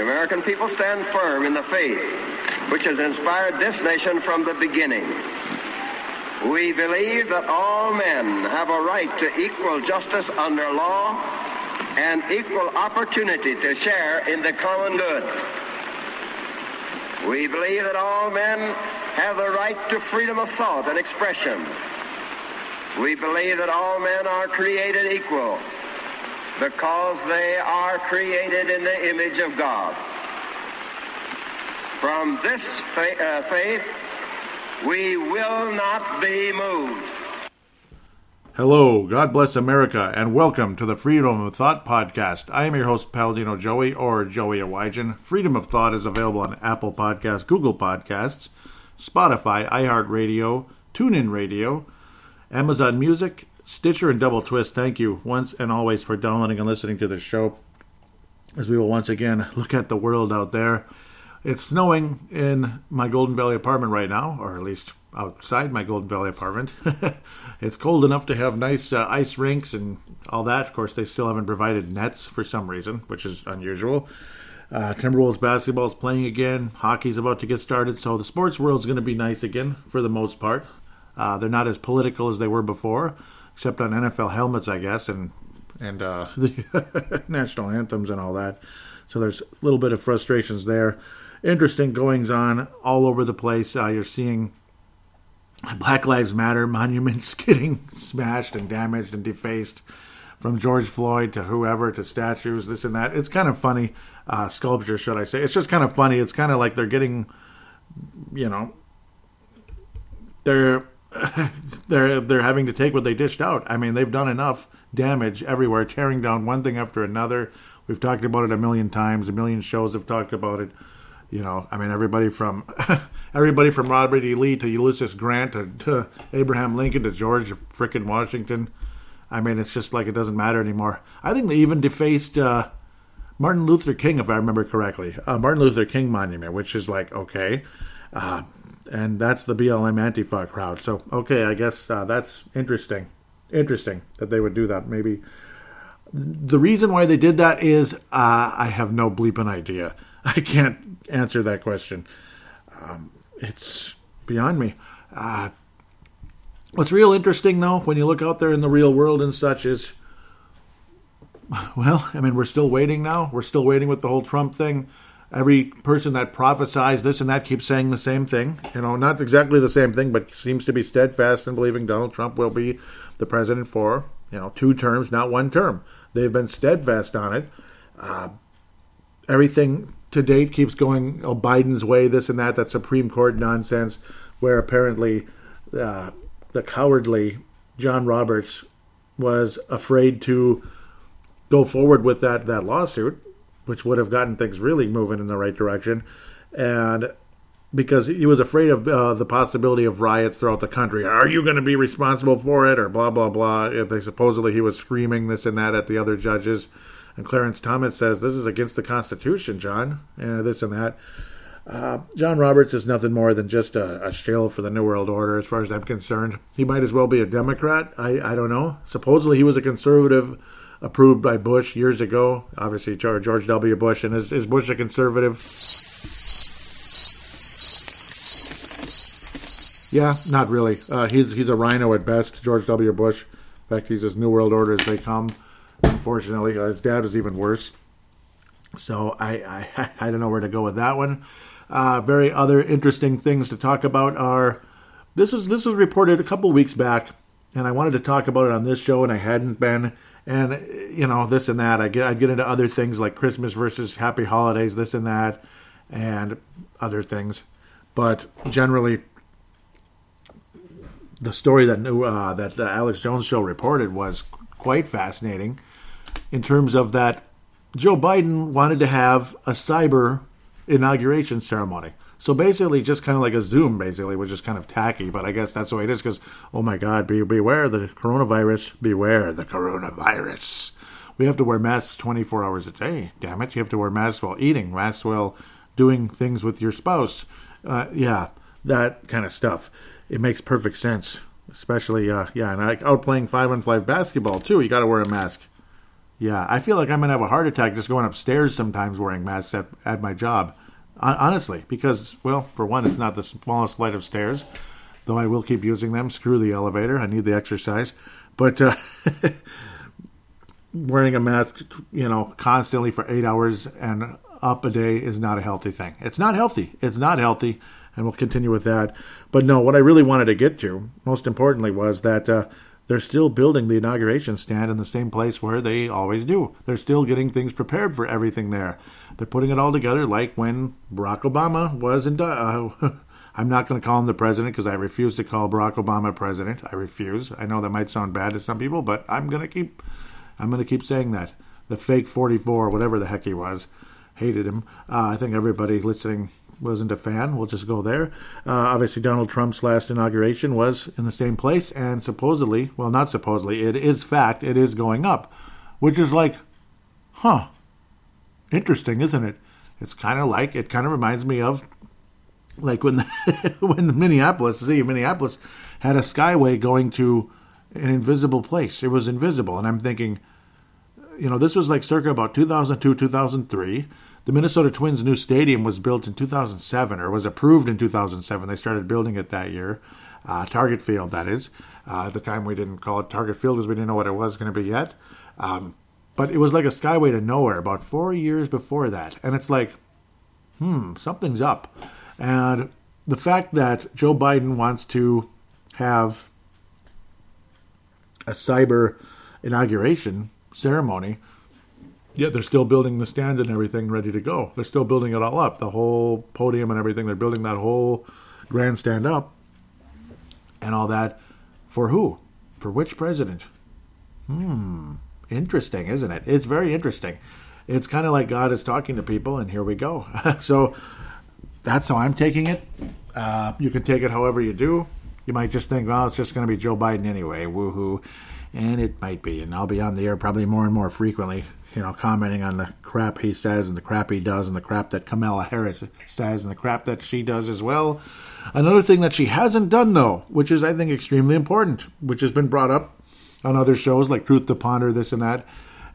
the American people stand firm in the faith which has inspired this nation from the beginning. We believe that all men have a right to equal justice under law and equal opportunity to share in the common good. We believe that all men have the right to freedom of thought and expression. We believe that all men are created equal because they are created in the image of God. From this fa- uh, faith, we will not be moved. Hello, God bless America, and welcome to the Freedom of Thought podcast. I am your host, Paladino Joey, or Joey Awajan. Freedom of Thought is available on Apple Podcasts, Google Podcasts, Spotify, iHeartRadio, TuneIn Radio, Amazon Music, Stitcher, and Double Twist. Thank you once and always for downloading and listening to this show as we will once again look at the world out there. It's snowing in my Golden Valley apartment right now, or at least outside my Golden Valley apartment. it's cold enough to have nice uh, ice rinks and all that. Of course, they still haven't provided nets for some reason, which is unusual. Uh, Timberwolves basketball is playing again. Hockey's about to get started, so the sports world is going to be nice again for the most part. Uh, they're not as political as they were before, except on NFL helmets, I guess, and and uh, the national anthems and all that. So there's a little bit of frustrations there. Interesting goings on all over the place. Uh, you're seeing Black Lives Matter monuments getting smashed and damaged and defaced from George Floyd to whoever to statues, this and that. It's kind of funny. Uh, sculpture, should I say. It's just kind of funny. It's kind of like they're getting, you know, they're they're they're having to take what they dished out. I mean, they've done enough damage everywhere, tearing down one thing after another. We've talked about it a million times. A million shows have talked about it. You know, I mean, everybody from everybody from Robert E. Lee to Ulysses Grant to, to Abraham Lincoln to George frickin' Washington. I mean, it's just like it doesn't matter anymore. I think they even defaced uh, Martin Luther King, if I remember correctly, uh, Martin Luther King Monument, which is like okay, uh, and that's the BLM Antifa crowd. So okay, I guess uh, that's interesting. Interesting that they would do that. Maybe the reason why they did that is uh, I have no bleeping idea. I can't answer that question. Um, it's beyond me. Uh, what's real interesting, though, when you look out there in the real world and such, is well, I mean, we're still waiting now. We're still waiting with the whole Trump thing. Every person that prophesies this and that keeps saying the same thing. You know, not exactly the same thing, but seems to be steadfast in believing Donald Trump will be the president for, you know, two terms, not one term. They've been steadfast on it. Uh, everything to date keeps going oh, Biden's way, this and that, that Supreme Court nonsense, where apparently uh, the cowardly John Roberts was afraid to go forward with that, that lawsuit, which would have gotten things really moving in the right direction. And because he was afraid of uh, the possibility of riots throughout the country. Are you going to be responsible for it, or blah blah blah? If they supposedly he was screaming this and that at the other judges, and Clarence Thomas says this is against the Constitution, John, uh, this and that. Uh, John Roberts is nothing more than just a, a shill for the New World Order, as far as I'm concerned. He might as well be a Democrat. I, I don't know. Supposedly he was a conservative approved by Bush years ago. Obviously, George W. Bush. And is, is Bush a conservative? Yeah, not really. Uh, he's he's a RINO at best, George W. Bush. In fact, he's as New World Order as they come. Unfortunately, uh, his dad is even worse. So I, I I don't know where to go with that one. Uh, very other interesting things to talk about are this is this was reported a couple weeks back, and I wanted to talk about it on this show, and I hadn't been. And you know this and that. I get I'd get into other things like Christmas versus Happy Holidays, this and that, and other things. But generally, the story that uh, that the Alex Jones show reported was quite fascinating in terms of that Joe Biden wanted to have a cyber inauguration ceremony. So basically, just kind of like a Zoom, basically, which is kind of tacky, but I guess that's the way it is because, oh my God, be, beware the coronavirus, beware the coronavirus. We have to wear masks 24 hours a day, damn it. You have to wear masks while eating, masks while doing things with your spouse. Uh, yeah, that kind of stuff it makes perfect sense. Especially, uh, yeah, and like out playing five on five basketball too. You got to wear a mask. Yeah, I feel like I'm gonna have a heart attack just going upstairs sometimes wearing masks at, at my job. Honestly, because well, for one, it's not the smallest flight of stairs, though I will keep using them. Screw the elevator. I need the exercise, but. Uh, wearing a mask, you know, constantly for eight hours and up a day is not a healthy thing. It's not healthy. It's not healthy, and we'll continue with that. But no, what I really wanted to get to, most importantly, was that uh, they're still building the inauguration stand in the same place where they always do. They're still getting things prepared for everything there. They're putting it all together like when Barack Obama was in. Uh, I'm not going to call him the president because I refuse to call Barack Obama president. I refuse. I know that might sound bad to some people, but I'm going to keep I'm going to keep saying that. The fake 44, whatever the heck he was, hated him. Uh, I think everybody listening wasn't a fan. We'll just go there. Uh, obviously, Donald Trump's last inauguration was in the same place, and supposedly, well, not supposedly, it is fact, it is going up, which is like, huh, interesting, isn't it? It's kind of like it kind of reminds me of like when the, when the Minneapolis, the city of Minneapolis, had a skyway going to an invisible place. It was invisible, and I'm thinking, you know, this was like circa about 2002, 2003. The Minnesota Twins' new stadium was built in 2007, or was approved in 2007. They started building it that year. Uh, Target Field, that is. Uh, at the time, we didn't call it Target Field because we didn't know what it was going to be yet. Um, but it was like a skyway to nowhere about four years before that. And it's like, hmm, something's up. And the fact that Joe Biden wants to have a cyber inauguration ceremony. Yet they're still building the stand and everything ready to go. They're still building it all up, the whole podium and everything. They're building that whole grandstand up and all that. For who? For which president? Hmm. Interesting, isn't it? It's very interesting. It's kind of like God is talking to people, and here we go. so that's how I'm taking it. Uh, you can take it however you do. You might just think, well, it's just going to be Joe Biden anyway. Woohoo and it might be. And I'll be on the air probably more and more frequently, you know, commenting on the crap he says and the crap he does and the crap that Kamala Harris says and the crap that she does as well. Another thing that she hasn't done, though, which is, I think, extremely important, which has been brought up on other shows like Truth to Ponder, this and that.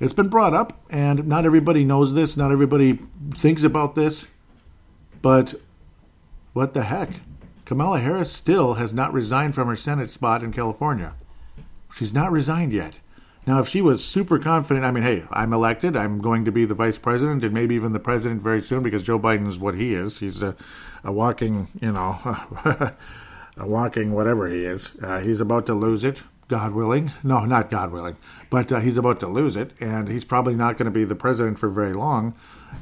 It's been brought up, and not everybody knows this, not everybody thinks about this, but what the heck? Kamala Harris still has not resigned from her Senate spot in California. She's not resigned yet. Now, if she was super confident, I mean, hey, I'm elected, I'm going to be the vice president and maybe even the president very soon because Joe Biden is what he is. He's a, a walking, you know, a walking whatever he is. Uh, he's about to lose it, God willing. No, not God willing, but uh, he's about to lose it, and he's probably not going to be the president for very long.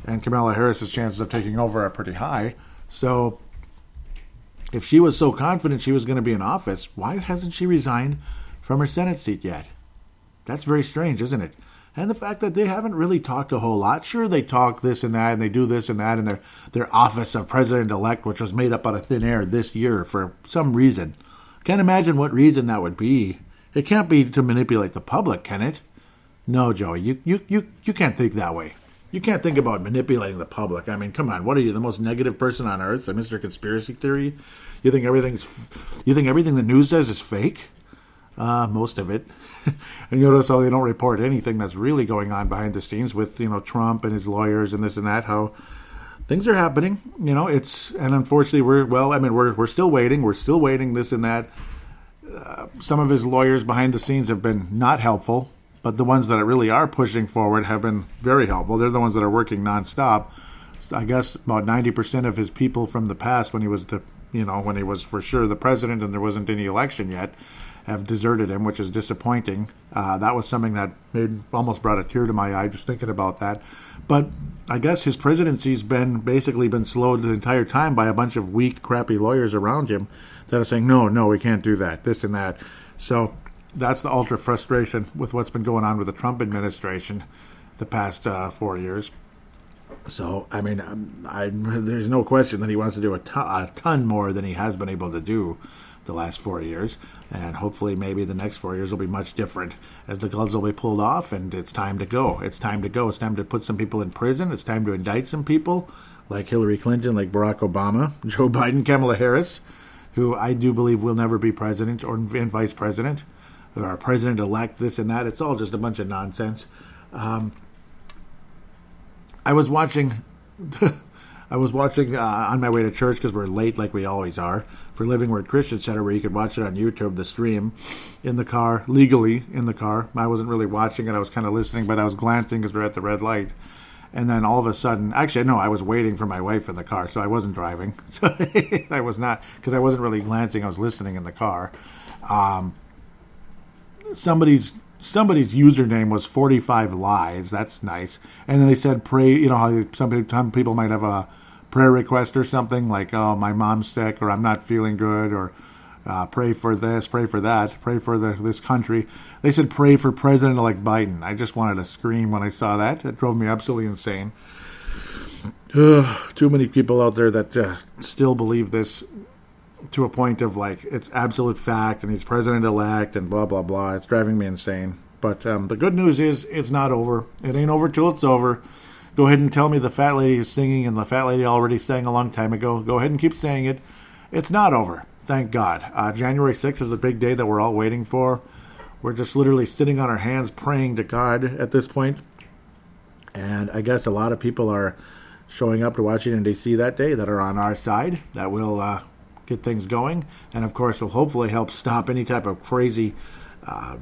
And Kamala Harris's chances of taking over are pretty high. So, if she was so confident she was going to be in office, why hasn't she resigned? from her Senate seat yet. That's very strange, isn't it? And the fact that they haven't really talked a whole lot. Sure, they talk this and that, and they do this and that in their, their office of president elect, which was made up out of thin air this year for some reason. Can't imagine what reason that would be. It can't be to manipulate the public, can it? No, Joey, you, you, you, you can't think that way. You can't think about manipulating the public. I mean, come on, what are you, the most negative person on earth, the Mr. Conspiracy Theory? You think everything's, you think everything the news says is fake? Uh, most of it. and you notice how they don't report anything that's really going on behind the scenes with you know Trump and his lawyers and this and that. How things are happening. You know, it's and unfortunately we're well. I mean, we're we're still waiting. We're still waiting. This and that. Uh, some of his lawyers behind the scenes have been not helpful, but the ones that really are pushing forward have been very helpful. They're the ones that are working nonstop. I guess about ninety percent of his people from the past, when he was the you know when he was for sure the president and there wasn't any election yet have deserted him, which is disappointing. Uh, that was something that made almost brought a tear to my eye just thinking about that. But I guess his presidency's been basically been slowed the entire time by a bunch of weak, crappy lawyers around him that are saying, "No, no, we can't do that, this and that." So that's the ultra frustration with what's been going on with the Trump administration the past uh, four years. So I mean, I, I, there's no question that he wants to do a, a ton more than he has been able to do the last four years, and hopefully maybe the next four years will be much different as the gloves will be pulled off and it's time to go. It's time to go. It's time to put some people in prison. It's time to indict some people like Hillary Clinton, like Barack Obama, Joe Biden, Kamala Harris, who I do believe will never be president or and vice president or president elect, this and that. It's all just a bunch of nonsense. Um, I was watching. I was watching uh, on my way to church because we're late, like we always are, for Living Word Christian Center, where you could watch it on YouTube, the stream, in the car, legally in the car. I wasn't really watching it; I was kind of listening, but I was glancing because we're at the red light. And then all of a sudden, actually, no, I was waiting for my wife in the car, so I wasn't driving. So I was not because I wasn't really glancing; I was listening in the car. Um, somebody's somebody's username was 45 lies. That's nice. And then they said pray you know how some, some people might have a prayer request or something like oh my mom's sick or i'm not feeling good or uh, pray for this pray for that pray for the, this country. They said pray for president-elect biden. I just wanted to scream when i saw that. It drove me absolutely insane. Too many people out there that uh, still believe this to a point of like it's absolute fact and he's president elect and blah blah blah. It's driving me insane. But um, the good news is it's not over. It ain't over till it's over. Go ahead and tell me the fat lady is singing and the fat lady already sang a long time ago. Go ahead and keep saying it. It's not over. Thank God. Uh, January 6th is a big day that we're all waiting for. We're just literally sitting on our hands praying to God at this point. And I guess a lot of people are showing up to Washington, D.C. that day that are on our side that will uh, get things going, and of course will hopefully help stop any type of crazy uh,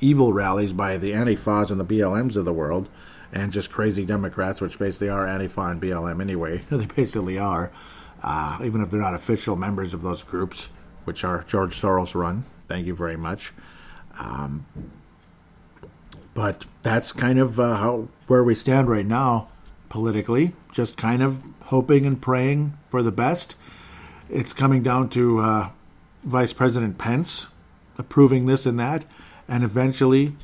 evil rallies by the Antifas and the BLMs of the world, and just crazy Democrats, which basically are Antifa and BLM anyway. they basically are, uh, even if they're not official members of those groups, which are George Soros run. Thank you very much. Um, but that's kind of uh, how where we stand right now politically. Just kind of hoping and praying for the best it's coming down to uh, Vice President Pence approving this and that, and eventually,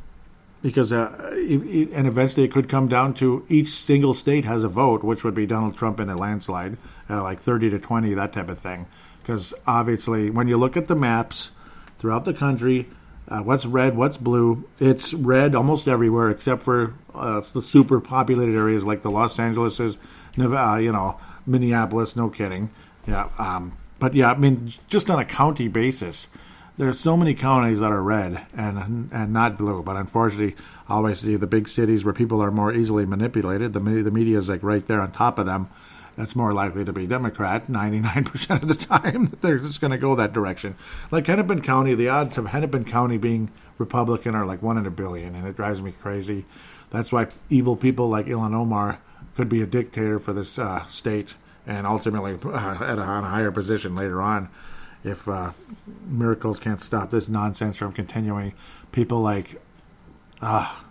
because uh, and eventually it could come down to each single state has a vote, which would be Donald Trump in a landslide, uh, like thirty to twenty, that type of thing. Because obviously, when you look at the maps throughout the country, uh, what's red, what's blue, it's red almost everywhere except for uh, the super populated areas like the Los Angeleses, Nevada, you know, Minneapolis. No kidding. Yeah. Um, but yeah, I mean, just on a county basis, there's so many counties that are red and and not blue. But unfortunately, obviously, the big cities where people are more easily manipulated, the the media is like right there on top of them. That's more likely to be Democrat. Ninety nine percent of the time, they're just going to go that direction. Like Hennepin County, the odds of Hennepin County being Republican are like one in a billion, and it drives me crazy. That's why evil people like Ilhan Omar could be a dictator for this uh, state and ultimately uh, at a, on a higher position later on if uh, miracles can't stop this nonsense from continuing. People like, ah,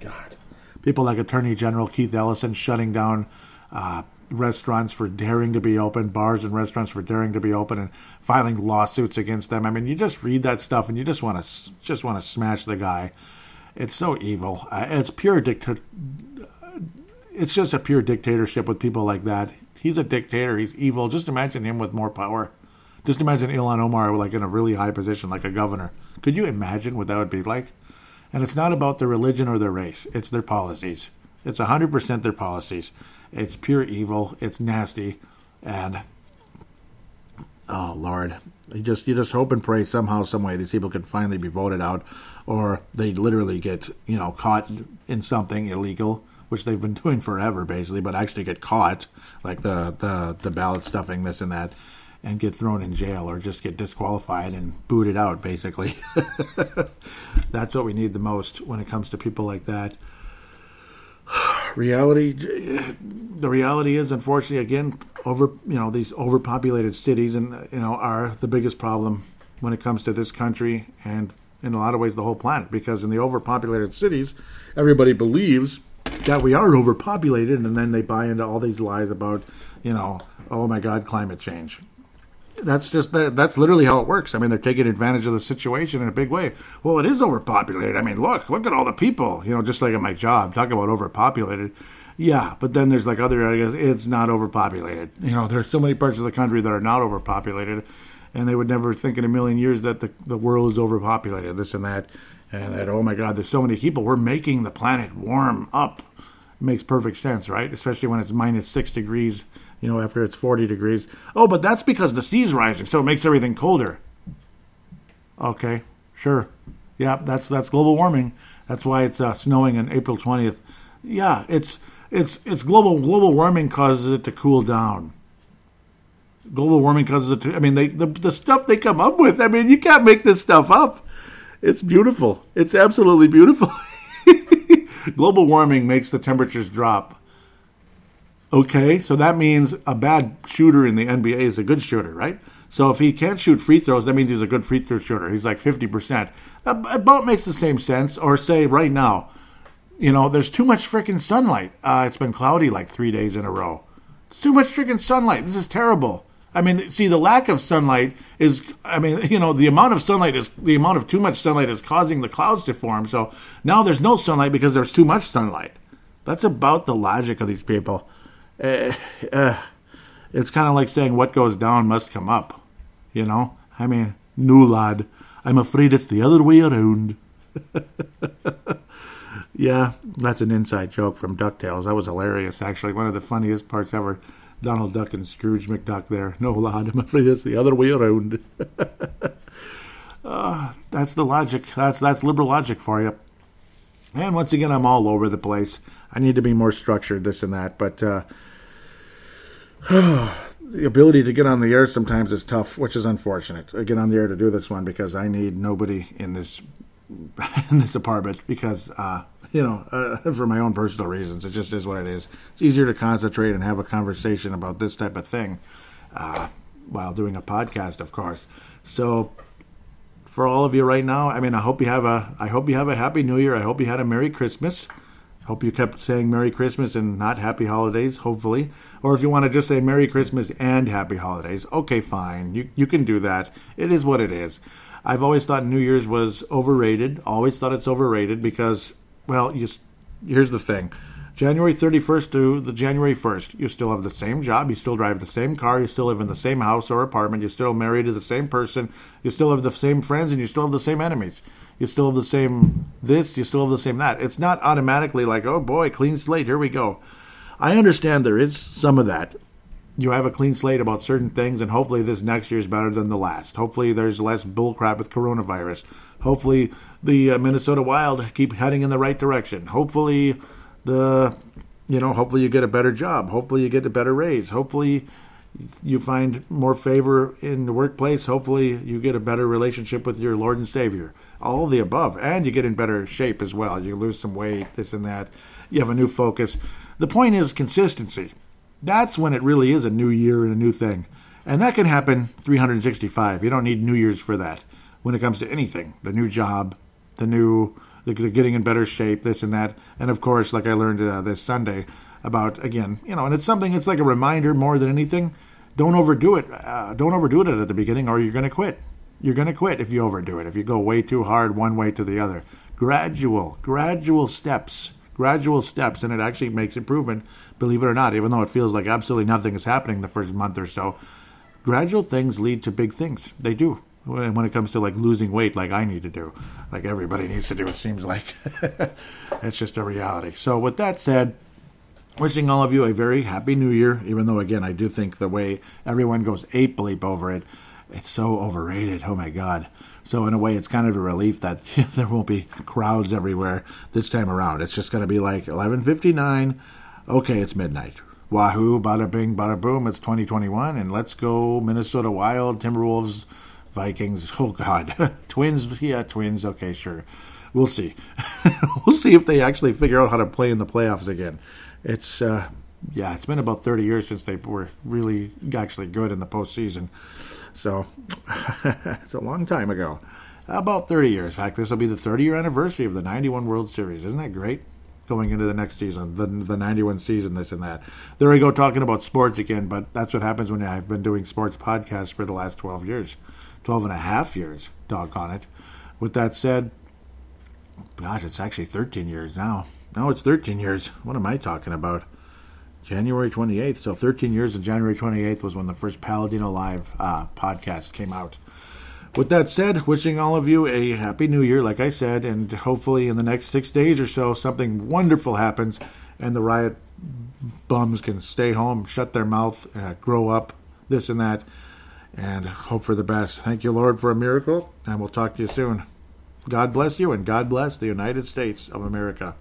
God, people like Attorney General Keith Ellison shutting down uh, restaurants for daring to be open, bars and restaurants for daring to be open, and filing lawsuits against them. I mean, you just read that stuff and you just want to just want to smash the guy. It's so evil. Uh, it's pure dictator. It's just a pure dictatorship with people like that he's a dictator. He's evil. Just imagine him with more power. Just imagine Ilhan Omar like in a really high position, like a governor. Could you imagine what that would be like? And it's not about their religion or their race. It's their policies. It's hundred percent their policies. It's pure evil. It's nasty, and oh Lord, you just you just hope and pray somehow, some way these people can finally be voted out, or they literally get you know caught in something illegal which they've been doing forever, basically, but actually get caught, like the the the ballot stuffing, this and that, and get thrown in jail or just get disqualified and booted out, basically. That's what we need the most when it comes to people like that. reality, the reality is, unfortunately, again, over you know these overpopulated cities, and you know are the biggest problem when it comes to this country and in a lot of ways the whole planet because in the overpopulated cities everybody believes that we are overpopulated, and then they buy into all these lies about, you know, oh my God, climate change. That's just that. That's literally how it works. I mean, they're taking advantage of the situation in a big way. Well, it is overpopulated. I mean, look, look at all the people. You know, just like at my job, talk about overpopulated. Yeah, but then there's like other areas. It's not overpopulated. You know, there's so many parts of the country that are not overpopulated, and they would never think in a million years that the the world is overpopulated. This and that and that oh my god there's so many people we're making the planet warm up it makes perfect sense right especially when it's minus six degrees you know after it's 40 degrees oh but that's because the sea's rising so it makes everything colder okay sure Yeah, that's that's global warming. That's why it's uh, snowing on April 20th. Yeah, it's it's it's global global warming causes it to cool down. Global warming causes it to. I mean, they the the stuff they come up with. I mean, you can't make this stuff up. It's beautiful. It's absolutely beautiful. global warming makes the temperatures drop. Okay, so that means a bad shooter in the NBA is a good shooter, right? So if he can't shoot free throws, that means he's a good free throw shooter. He's like 50%. That about makes the same sense. Or say right now, you know, there's too much freaking sunlight. Uh, it's been cloudy like three days in a row. It's too much freaking sunlight. This is terrible. I mean, see, the lack of sunlight is, I mean, you know, the amount of sunlight is, the amount of too much sunlight is causing the clouds to form. So now there's no sunlight because there's too much sunlight. That's about the logic of these people. Uh, uh, it's kind of like saying what goes down must come up. You know? I mean, no, lad. I'm afraid it's the other way around. yeah, that's an inside joke from DuckTales. That was hilarious, actually. One of the funniest parts ever. Donald Duck and Scrooge McDuck there. No, lad, I'm afraid it's the other way around. uh, that's the logic. That's, that's liberal logic for you. And once again, I'm all over the place. I need to be more structured, this and that. But uh, the ability to get on the air sometimes is tough, which is unfortunate. I get on the air to do this one because I need nobody in this in this apartment because uh, you know uh, for my own personal reasons. It just is what it is. It's easier to concentrate and have a conversation about this type of thing uh, while doing a podcast, of course. So for all of you right now, I mean, I hope you have a I hope you have a happy New Year. I hope you had a Merry Christmas. Hope you kept saying Merry Christmas and not Happy Holidays, hopefully. Or if you want to just say Merry Christmas and Happy Holidays, okay, fine. You, you can do that. It is what it is. I've always thought New Year's was overrated. Always thought it's overrated because, well, you, here's the thing. January 31st to the January 1st, you still have the same job, you still drive the same car, you still live in the same house or apartment, you're still married to the same person, you still have the same friends, and you still have the same enemies you still have the same this, you still have the same that. It's not automatically like, oh boy, clean slate, here we go. I understand there is some of that. You have a clean slate about certain things, and hopefully this next year is better than the last. Hopefully there's less bullcrap with coronavirus. Hopefully the uh, Minnesota Wild keep heading in the right direction. Hopefully the, you know, hopefully you get a better job. Hopefully you get a better raise. Hopefully you find more favor in the workplace. Hopefully, you get a better relationship with your Lord and Savior. All the above, and you get in better shape as well. You lose some weight, this and that. You have a new focus. The point is consistency. That's when it really is a new year and a new thing. And that can happen 365. You don't need New Year's for that when it comes to anything the new job, the new the getting in better shape, this and that. And of course, like I learned uh, this Sunday, about again, you know, and it's something. It's like a reminder more than anything. Don't overdo it. Uh, don't overdo it at the beginning, or you're going to quit. You're going to quit if you overdo it. If you go way too hard one way to the other. Gradual, gradual steps, gradual steps, and it actually makes improvement. Believe it or not, even though it feels like absolutely nothing is happening the first month or so, gradual things lead to big things. They do when it comes to like losing weight like I need to do, like everybody needs to do, it seems like. it's just a reality. So, with that said, wishing all of you a very happy new year, even though, again, I do think the way everyone goes ape bleep over it, it's so overrated. Oh my God. So, in a way, it's kind of a relief that there won't be crowds everywhere this time around. It's just going to be like 11.59. Okay, it's midnight. Wahoo, bada bing, bada boom. It's 2021, and let's go Minnesota Wild, Timberwolves, Vikings. Oh, God. twins. Yeah, twins. Okay, sure. We'll see. we'll see if they actually figure out how to play in the playoffs again it's uh, yeah, it's been about 30 years since they were really actually good in the postseason. So it's a long time ago. About 30 years. In fact, this will be the 30 year anniversary of the 91 World Series. Isn't that great? Going into the next season, the, the 91 season, this and that. There we go, talking about sports again, but that's what happens when I've been doing sports podcasts for the last 12 years. 12 and a half years, doggone it. With that said, gosh, it's actually 13 years now. No, it's 13 years. What am I talking about? January 28th. So 13 years and January 28th was when the first Paladino Live uh, podcast came out. With that said, wishing all of you a happy new year, like I said, and hopefully in the next six days or so, something wonderful happens and the riot bums can stay home, shut their mouth, uh, grow up, this and that, and hope for the best. Thank you, Lord, for a miracle, and we'll talk to you soon. God bless you, and God bless the United States of America.